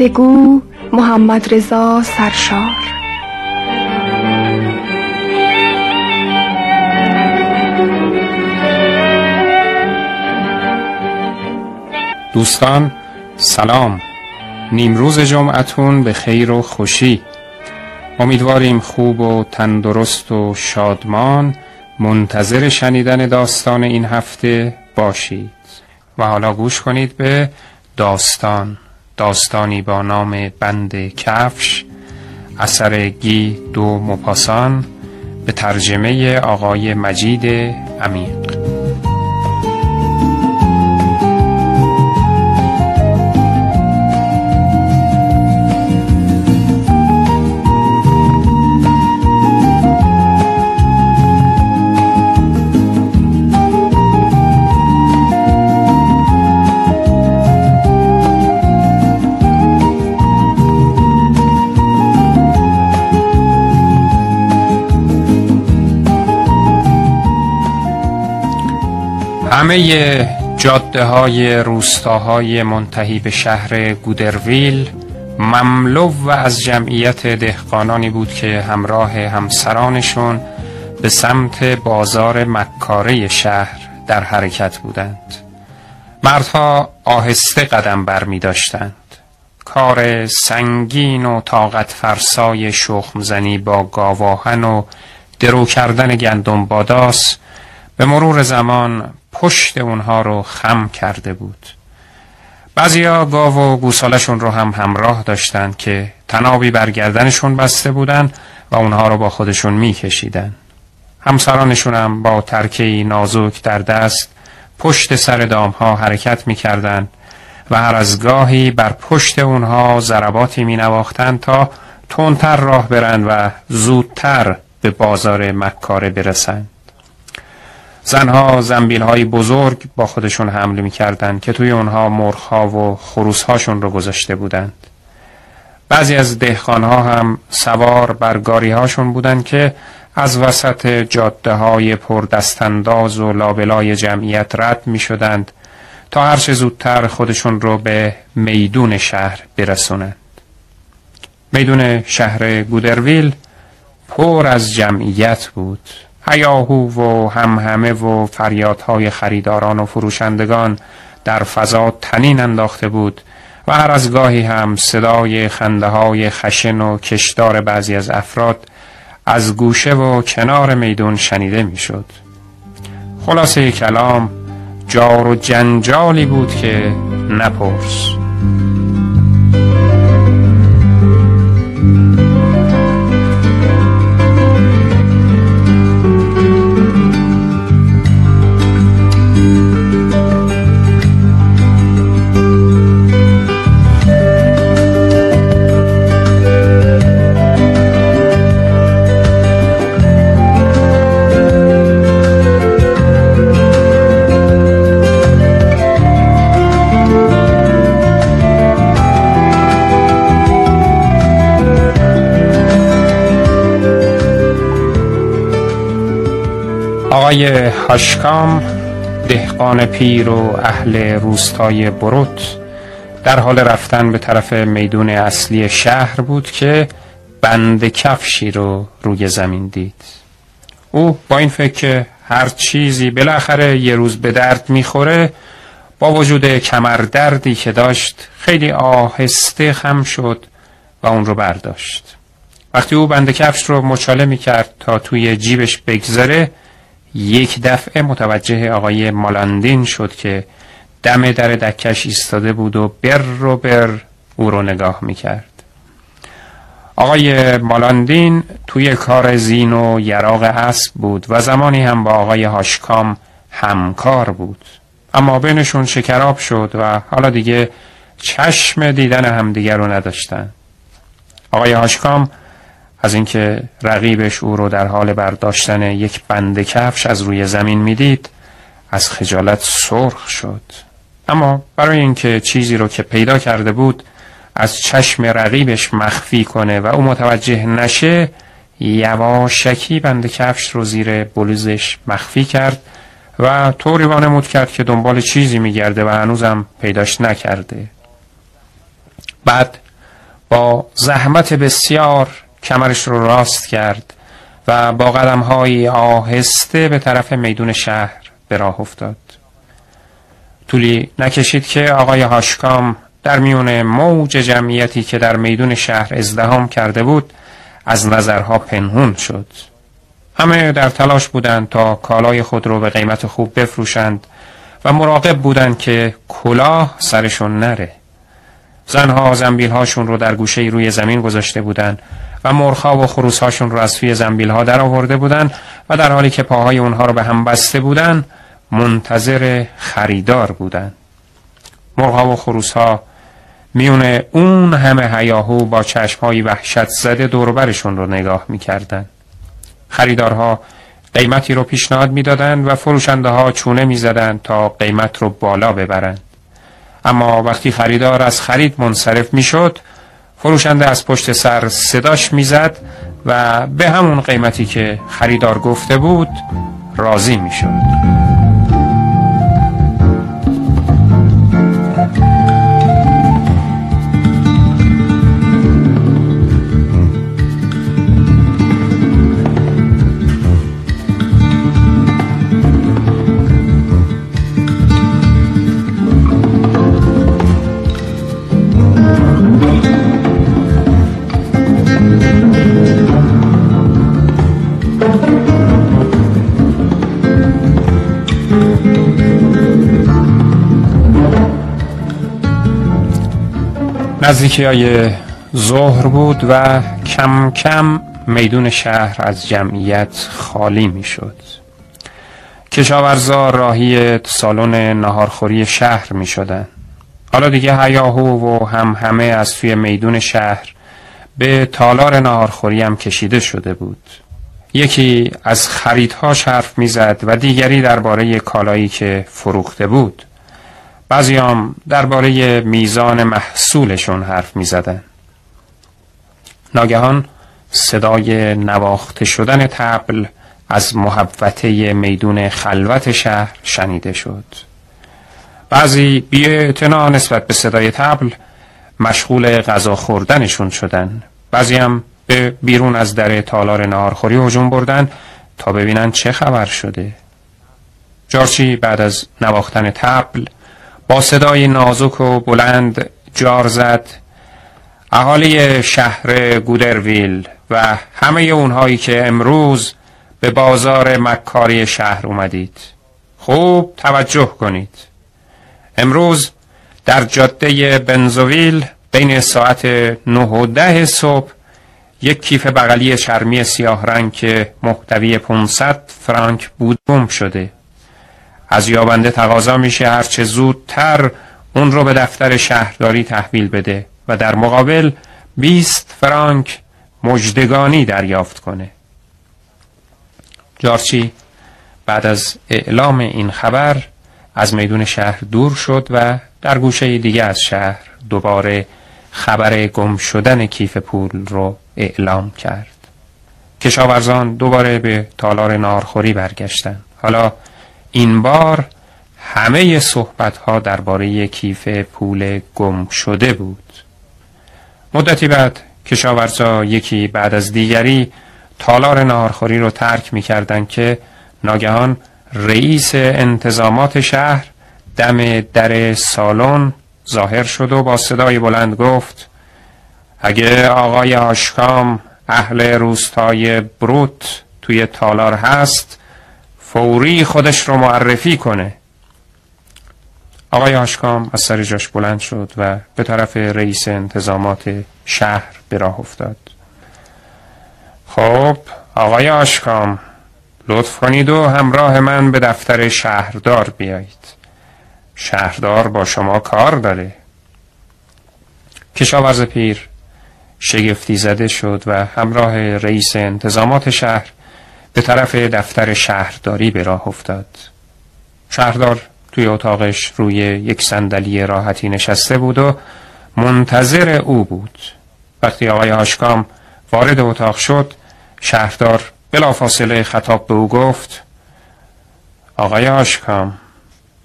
قصه گو محمد رضا سرشار. دوستان سلام. نیمروز جمعتون به خیر و خوشی. امیدواریم خوب و تندرست و شادمان. منتظر شنیدن داستان این هفته باشید. و حالا گوش کنید به داستان. داستانی با نام بند کفش اثر گی دو مپاسان به ترجمه آقای مجید عمیق همه جاده های روستاهای منتهی به شهر گودرویل مملو و از جمعیت دهقانانی بود که همراه همسرانشون به سمت بازار مکاره شهر در حرکت بودند. مردها آهسته قدم بر می داشتند. کار سنگین و طاقت فرسای شخمزنی با گاواهن و درو کردن گندم باداس به مرور زمان پشت اونها رو خم کرده بود. بعضیا گاو و گوسالشون رو هم همراه داشتند که تنابی بر گردنشون بسته بودن و اونها رو با خودشون میکشیدن. همسرانشون هم با ترکه نازک در دست پشت سر دامها حرکت می‌کردند و هر از گاهی بر پشت اونها ضرباتی می تا تندتر راه برند و زودتر به بازار مکاره برسند زنها زنبیل های بزرگ با خودشون حمل می‌کردن که توی اونها مرخ و خروس هاشون رو گذاشته بودند. بعضی از دهخان ها هم سوار بر گاری هاشون بودند که از وسط جاده های پردستنداز و لابلای جمعیت رد می شدند تا هرچه زودتر خودشون رو به میدون شهر برسونند. میدون شهر گودرویل پر از جمعیت بود. هیاهو و همهمه و فریادهای خریداران و فروشندگان در فضا تنین انداخته بود و هر از گاهی هم صدای خنده های خشن و کشدار بعضی از افراد از گوشه و کنار میدون شنیده می‌شد. خلاصه کلام جار و جنجالی بود که نپرس آقای هاشکام دهقان پیر و اهل روستای بروت در حال رفتن به طرف میدون اصلی شهر بود که بند کفشی رو روی زمین دید. او با این فکر که هر چیزی بالاخره یه روز به درد می‌خوره با وجود کمردردی که داشت خیلی آهسته خم شد و اون رو برداشت. وقتی او بند کفش رو مچاله می‌کرد تا توی جیبش بگذاره یک دفعه متوجه آقای مالاندین شد که دم در دکش ایستاده بود و بر رو بر او رو نگاه می‌کرد. آقای مالاندین توی کار زین و یراق اسب بود و زمانی هم با آقای هاشکام همکار بود. اما بینشون شکراب شد و حالا دیگه چشم دیدن همدیگر رو نداشتن. آقای هاشکام از اینکه رقیبش او رو در حال برداشتن یک بند کفش از روی زمین می‌دید از خجالت سرخ شد. اما برای اینکه چیزی رو که پیدا کرده بود از چشم رقیبش مخفی کنه و او متوجه نشه یواشکی بند کفش رو زیر بلوزش مخفی کرد و طوری وانمود کرد که دنبال چیزی میگرده و هنوزم پیداش نکرده. بعد با زحمت بسیار کمرش رو راست کرد و با قدم آهسته به طرف میدون شهر به راه افتاد. طولی نکشید که آقای هاشکام در میون موج جمعیتی که در میدون شهر ازدهام کرده بود از نظرها پنهون شد. همه در تلاش بودند تا کالای خود رو به قیمت خوب بفروشند و مراقب بودند که کلاه سرشون نره. زنها زنبیل هاشون رو در گوشه روی زمین گذاشته بودند و مرخا و خروس هاشون رو از توی زنبیل ها در آورده بودند و در حالی که پاهای اونها رو به هم بسته بودند منتظر خریدار بودند مرغها و خروس ها میون اون همه هیاهو با چشمهایی وحشت زده دوربرشون رو نگاه می‌کردن. خریدارها قیمتی رو پیشنهاد می‌دادند و فروشنده ها چونه می‌زدند تا قیمت رو بالا ببرند اما وقتی خریدار از خرید منصرف می‌شد فروشنده از پشت سر صداش می‌زد و به همون قیمتی که خریدار گفته بود راضی می‌شد. نزدیکی های ظهر بود و کم کم میدون شهر از جمعیت خالی می شد کشاورزا راهی سالن نهارخوری شهر می شدن. حالا دیگه هیاهو و هم همه از توی میدون شهر به تالار نهارخوری هم کشیده شده بود. یکی از خریدهاش حرف می‌زد و دیگری درباره کالایی که فروخته بود. بعضیام درباره میزان محصولشون حرف می زدن. ناگهان صدای نواخته شدن تبل از محبته میدون خلوت شهر شنیده شد. بعضی بی نسبت به صدای تبل مشغول غذا خوردنشون شدن. بعضی هم به بیرون از در تالار نهارخوری هجوم بردن تا ببینن چه خبر شده. جارچی بعد از نواختن تبل با صدای نازک و بلند جار زد. اهالی شهر گودرویل و همه اونهایی که امروز به بازار مکاری شهر اومدید. خوب توجه کنید. امروز در جاده بنزویل بین ساعت نه و ده صبح یک کیف بغلی چرمی سیاه رنگ که محتوی 500 فرانک بود گم شده. از یابنده تقاضا میشه هرچه زودتر اون رو به دفتر شهرداری تحویل بده و در مقابل 20 فرانک مجدگانی دریافت کنه. جارچی بعد از اعلام این خبر از میدون شهر دور شد و در گوشه دیگه از شهر دوباره خبر گم شدن کیف پول رو اعلام کرد. کشاورزان دوباره به تالار نارخوری برگشتند حالا این بار همه صحبت ها درباره کیف پول گم شده بود. مدتی بعد کشاورزا یکی بعد از دیگری تالار نهارخوری رو ترک می کردن که ناگهان رئیس انتظامات شهر دم در سالن ظاهر شد و با صدای بلند گفت اگه آقای آشکام اهل روستای بروت توی تالار هست فوری خودش رو معرفی کنه. آقای آشکام از سر جاش بلند شد و به طرف رئیس انتظامات شهر به راه افتاد. خب آقای آشکام لطف کنید و همراه من به دفتر شهردار بیایید. شهردار با شما کار داره. کشاورز پیر شگفتی زده شد و همراه رئیس انتظامات شهر به طرف دفتر شهرداری به راه افتاد. شهردار توی اتاقش روی یک صندلی راحتی نشسته بود و منتظر او بود. وقتی آقای هاشکام وارد اتاق شد شهردار بلافاصله خطاب به او گفت آقای هاشکام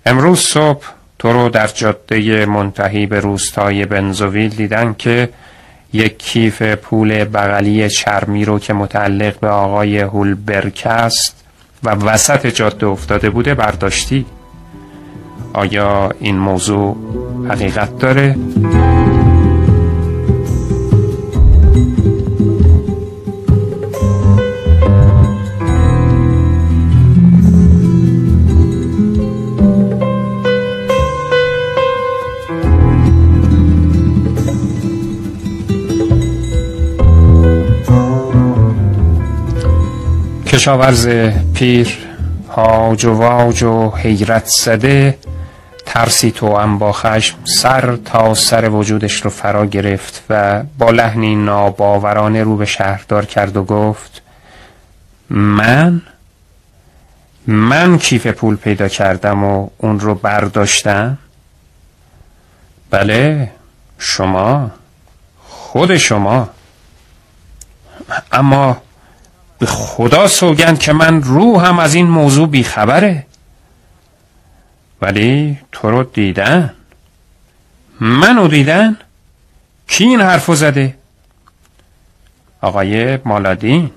امروز صبح تو رو در جاده منتهی به روستای بنزویل دیدن که یک کیف پول بغلی چرمی رو که متعلق به آقای هولبرک است و وسط جاده افتاده بوده برداشتی آیا این موضوع حقیقت داره؟ کشاورز پیر هاج و واج و حیرت زده ترسی تو با خشم سر تا سر وجودش رو فرا گرفت و با لحنی ناباورانه رو به شهردار کرد و گفت من؟ من کیف پول پیدا کردم و اون رو برداشتم؟ بله شما خود شما. اما به خدا سوگند که من روحم از این موضوع بیخبره. ولی تو رو دیدن. منو دیدن؟ کی این حرفو زده؟ آقای مالادین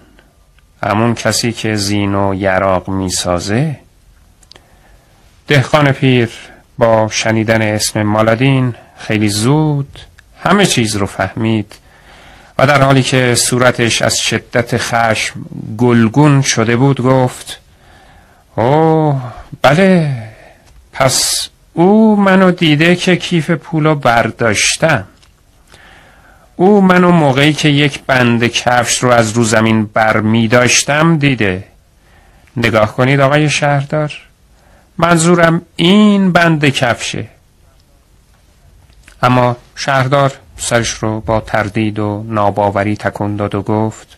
همون کسی که زین و یراق می‌سازه. دهقان پیر با شنیدن اسم مالادین خیلی زود همه چیز رو فهمید. و در حالی که صورتش از شدت خشم گلگون شده بود گفت اوه بله پس او منو دیده که کیف پولو برداشتم. او منو موقعی که یک بند کفش رو از رو زمین بر می داشتم دیده. نگاه کنید آقای شهردار منظورم این بند کفشه. اما شهردار سرش رو با تردید و ناباوری تکون داد و گفت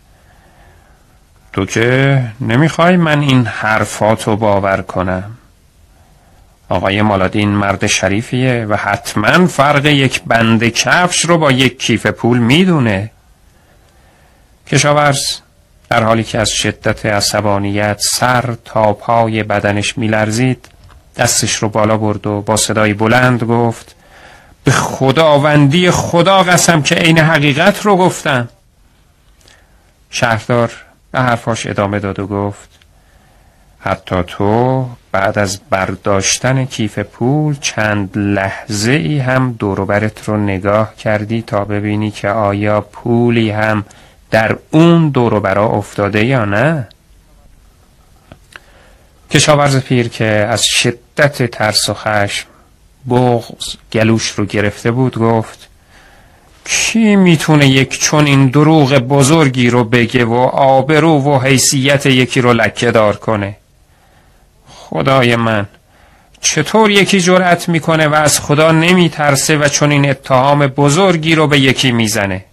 تو که نمی‌خوای من این حرفاتو باور کنم. آقای مالادین مرد شریفیه و حتما فرق یک بند کفش رو با یک کیف پول می‌دونه. کشاورز در حالی که از شدت عصبانیت سر تا پای بدنش میلرزید دستش رو بالا برد و با صدای بلند گفت به خداوندی خدا قسم که عین حقیقت رو گفتم. شهردار به حرفاش ادامه داد و گفت حتی تو بعد از برداشتن کیف پول چند لحظه ای هم دوروبرت رو نگاه کردی تا ببینی که آیا پولی هم در اون دوروبرا افتاده یا نه؟ کشاورز پیر که از شدت ترس و خشم بغز گلوش رو گرفته بود گفت کی می‌تونه یک چون این دروغ بزرگی رو بگه و آبرو و حیثیت یکی رو لکه دار کنه؟ خدای من چطور یکی جرأت می‌کنه و از خدا نمیترسه و چون این اتهام بزرگی رو به یکی می‌زنه؟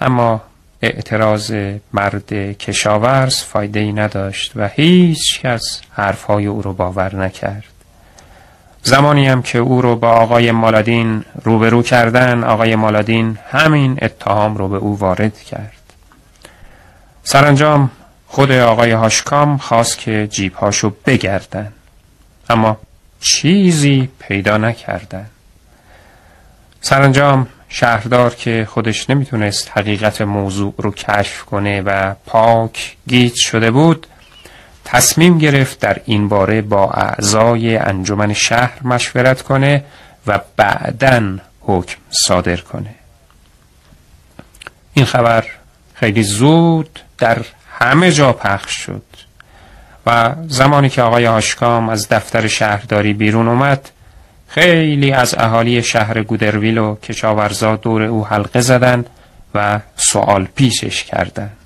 اما اعتراض مرد کشاورز فایده ای نداشت و هیچ کس حرفهای او رو باور نکرد. زمانی هم که او رو با آقای مالادین روبرو کردن آقای مالادین همین اتهام رو به او وارد کرد. سرانجام خود آقای هاشکام خواست که جیبهاشو بگردن اما چیزی پیدا نکردن. سرانجام شهردار که خودش نمی‌تونست حقیقت موضوع رو کشف کنه و پاک گیت شده بود تصمیم گرفت در این باره با اعضای انجمن شهر مشورت کنه و بعدا حکم صادر کنه این خبر خیلی زود در همه جا پخش شد و زمانی که آقای آشکام از دفتر شهرداری بیرون اومد خیلی از اهالی شهر گودرویل و کشاورزا دور او حلقه زدن و سوال پیشش کردند.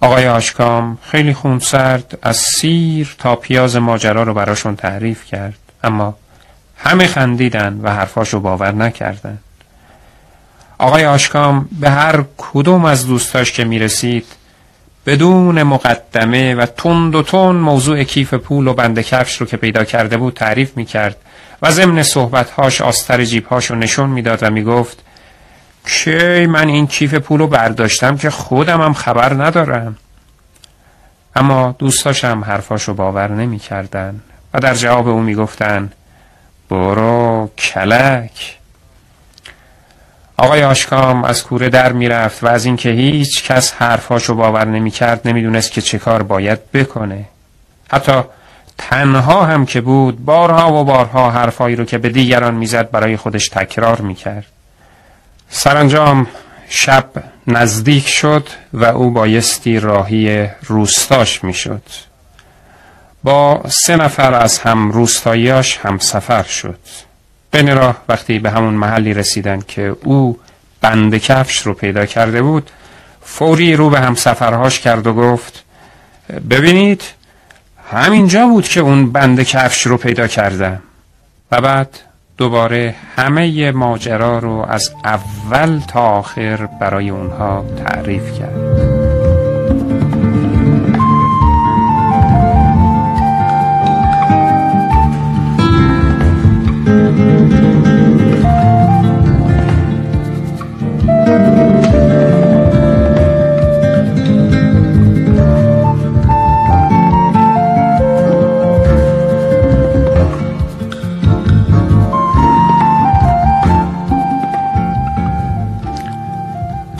آقای آشکام خیلی خونسرد از سیر تا پیاز ماجرا رو براشون تعریف کرد اما همه خندیدن و حرفاشو باور نکردن. آقای آشکام به هر کدوم از دوستاش که می‌رسید بدون مقدمه و تند و تون موضوع کیف پول و بند کفش رو که پیدا کرده بود تعریف می‌کرد و ضمن صحبتهاش آستر جیبهاش رو نشون می‌داد و می‌گفت کی من این کیف پول رو برداشتم که خودم هم خبر ندارم. اما دوستاشم حرفاش رو باور نمی‌کردن و در جواب او می‌گفتن برو کلک. آقای آشکام از کوره در می‌رفت و از اینکه هیچ کس حرفاشو باور نمی‌کرد نمی‌دونست که چه کار باید بکنه. حتی تنها هم که بود بارها و بارها حرفایی رو که به دیگران می‌زد برای خودش تکرار می‌کرد. سرانجام شب نزدیک شد و او بایستی راهی روستاش می‌شد. با سه نفر از هم روستاییاش هم سفر شد. بین راه وقتی به همون محلی رسیدن که او بند کفش رو پیدا کرده بود فوری رو به هم سفرهاش کرد و گفت ببینید همینجا بود که اون بند کفش رو پیدا کردم. و بعد دوباره همه ماجرا رو از اول تا آخر برای اونها تعریف کرد.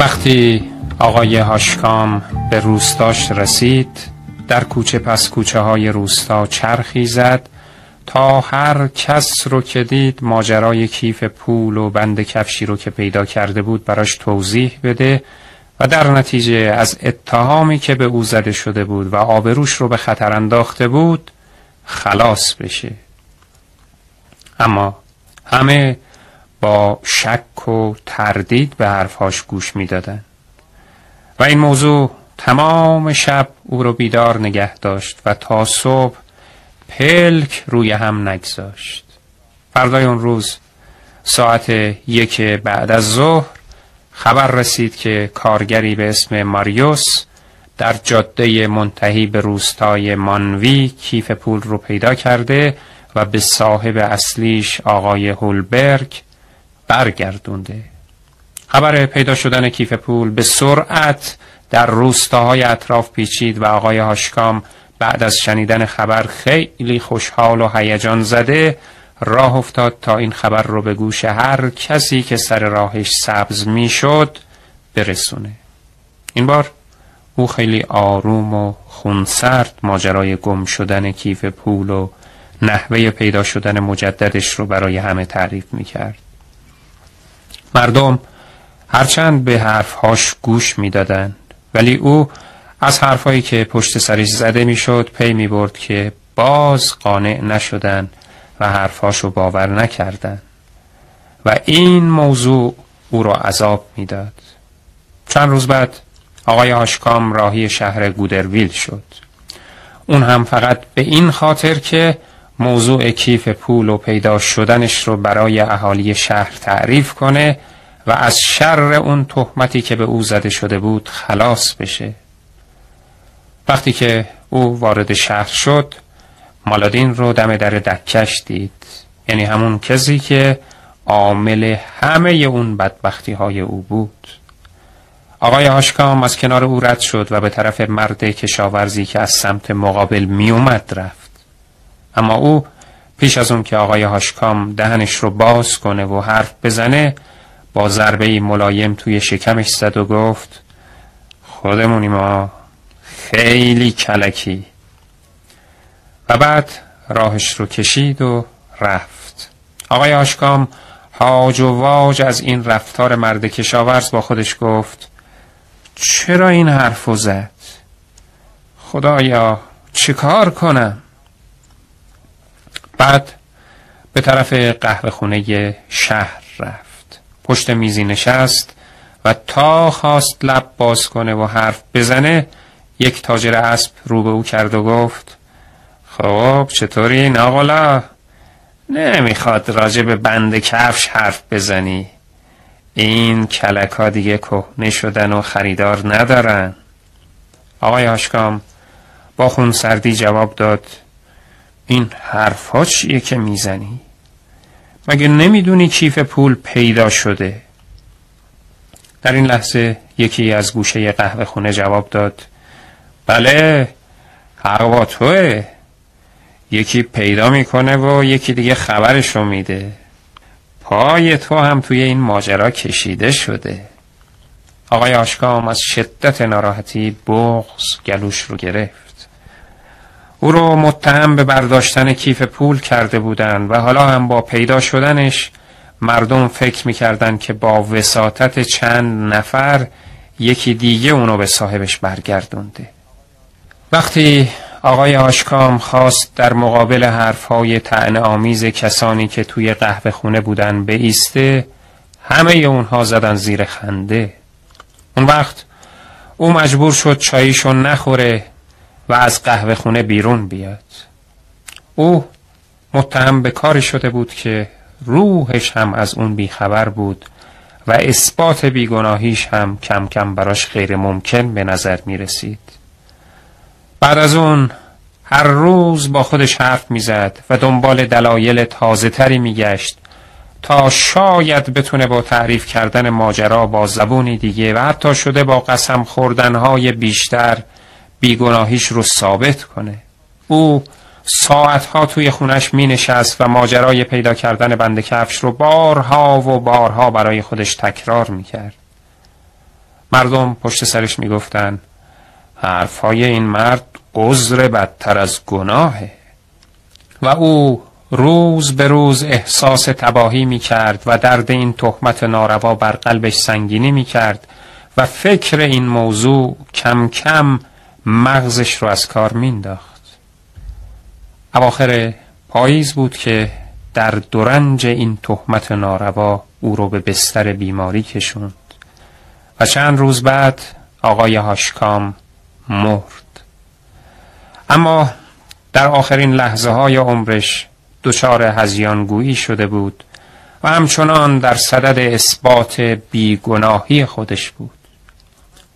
وقتی آقای هاشکام به روستاش رسید در کوچه پس کوچه های روستا چرخی زد تا هر کس رو که دید ماجرای کیف پول و بند کفشی رو که پیدا کرده بود براش توضیح بده و در نتیجه از اتهامی که به او زده شده بود و آبروش رو به خطر انداخته بود خلاص بشه. اما همه با شک و تردید به حرفهاش گوش می‌دادند. و این موضوع تمام شب او رو بیدار نگه داشت و تا صبح پلک روی هم نگذاشت. فردای اون روز ساعت یک بعد از ظهر خبر رسید که کارگری به اسم ماریوس در جاده منتهی به روستای مانوی کیف پول رو پیدا کرده و به صاحب اصلیش آقای هولبرگ برگردونده. خبر پیدا شدن کیف پول به سرعت در روستاهای اطراف پیچید و آقای هاشکام بعد از شنیدن خبر خیلی خوشحال و هیجان زده راه افتاد تا این خبر رو به گوش هر کسی که سر راهش سبز می‌شد برسونه. این بار او خیلی آروم و خونسرد ماجرای گم شدن کیف پول و نحوه پیدا شدن مجددش رو برای همه تعریف می‌کرد. مردم هرچند به حرفهاش گوش می‌دادند ولی او از حرفهایی که پشت سرش زده می‌شد پی می برد که باز قانع نشدن و حرفهاشو باور نکردند. و این موضوع او را عذاب می‌داد. چند روز بعد آقای آشکام راهی شهر گودرویل شد. اون هم فقط به این خاطر که موضوع کیف پول و پیدا شدنش رو برای اهالی شهر تعریف کنه و از شر اون تهمتی که به او زده شده بود خلاص بشه. وقتی که او وارد شهر شد مالادین رو دم در دکش دید. یعنی همون کسی که عامل همه اون بدبختی های او بود. آقای هاشکام از کنار او رد شد و به طرف مرد کشاورزی که از سمت مقابل می اومد رفت. اما او پیش از اون که آقای هاشکام دهنش رو باز کنه و حرف بزنه با ضربه ملایم توی شکمش زد و گفت خودمونی ما خیلی کلکی. و بعد راهش رو کشید و رفت. آقای آشکام هاج و واج از این رفتار مرد کشاورز با خودش گفت چرا این حرف زد؟ خدایا چیکار کنم؟ بعد به طرف قهوه خونه شهر رفت. پشت میزی نشست و تا خواست لب باز کنه و حرف بزنه یک تاجر اسب رو به او کرد و گفت خب چطوری ناغلا نمی‌خواد راجع به بند کفش حرف بزنی. این کلک ها دیگه کهنه شدن و خریدار ندارن. آقای هاشکام با خون سردی جواب داد این حرفها چیه که می‌زنی؟ مگه نمی‌دونی کیف پول پیدا شده؟ در این لحظه یکی از گوشه قهوه خونه جواب داد بله حق با توه یکی پیدا می‌کنه و یکی دیگه خبرش رو میده پای تو هم توی این ماجرا کشیده شده آقای آشکام از شدت ناراحتی بغز گلوش رو گرفت او رو متهم به برداشتن کیف پول کرده بودند و حالا هم با پیدا شدنش مردم فکر می‌کردن که با وساطت چند نفر یکی دیگه اونو به صاحبش برگردونده. وقتی آقای آشکام خواست در مقابل حرفهای تعن آمیز کسانی که توی قهوه خونه بودن به ایسته همه اونها زدن زیر خنده. اون وقت او مجبور شد چاییشو نخوره و از قهوه خونه بیرون بیاد او متهم به کاری شده بود که روحش هم از اون بیخبر بود و اثبات بیگناهیش هم کم کم براش غیر ممکن به نظر می رسید. بعد از اون هر روز با خودش حرف می‌زد و دنبال دلایل تازه تری می گشت تا شاید بتونه با تعریف کردن ماجرا با زبونی دیگه و حتی شده با قسم خوردنهای بیشتر بیگناهیش رو ثابت کنه او ساعتها توی خونش می نشست و ماجرای پیدا کردن بند کفش رو بارها و بارها برای خودش تکرار می کرد. مردم پشت سرش می گفتن حرفهای این مرد عذر بدتر از گناهه و او روز به روز احساس تباهی می کرد و درد این تهمت ناروا بر قلبش سنگینی می کرد و فکر این موضوع کم کم مغزش رو از کار مینداخت. اواخر پاییز بود که در دورنج این تهمت ناروا او رو به بستر بیماری کشوند و چند روز بعد آقای هاشکام مرد اما در آخرین لحظه های عمرش دچار هزیانگویی شده بود و همچنان در صدد اثبات بیگناهی خودش بود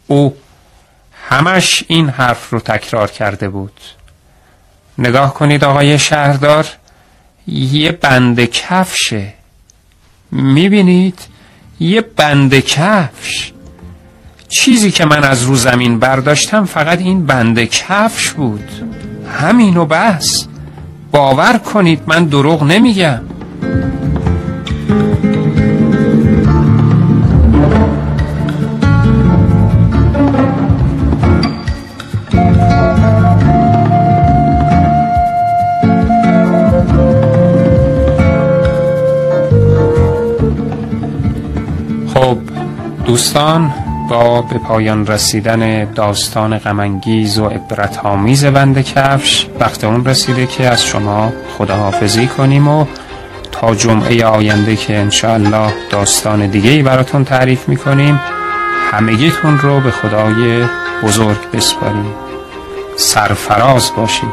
او همش این حرف رو تکرار کرده بود. نگاه کنید آقای شهردار یه بند کفشه. می‌بینید؟ یه بند کفش. چیزی که من از رو زمین برداشتم فقط این بند کفش بود. همین و بس. باور کنید من دروغ نمیگم. دوستان با به پایان رسیدن داستان غمانگیز و عبرت آمیز بند کفش وقت اون رسیده که از شما خداحافظی کنیم و تا جمعه آینده که انشاءالله داستان دیگه ای براتون تعریف می‌کنیم همگیتون رو به خدای بزرگ بسپاریم. سرفراز باشید.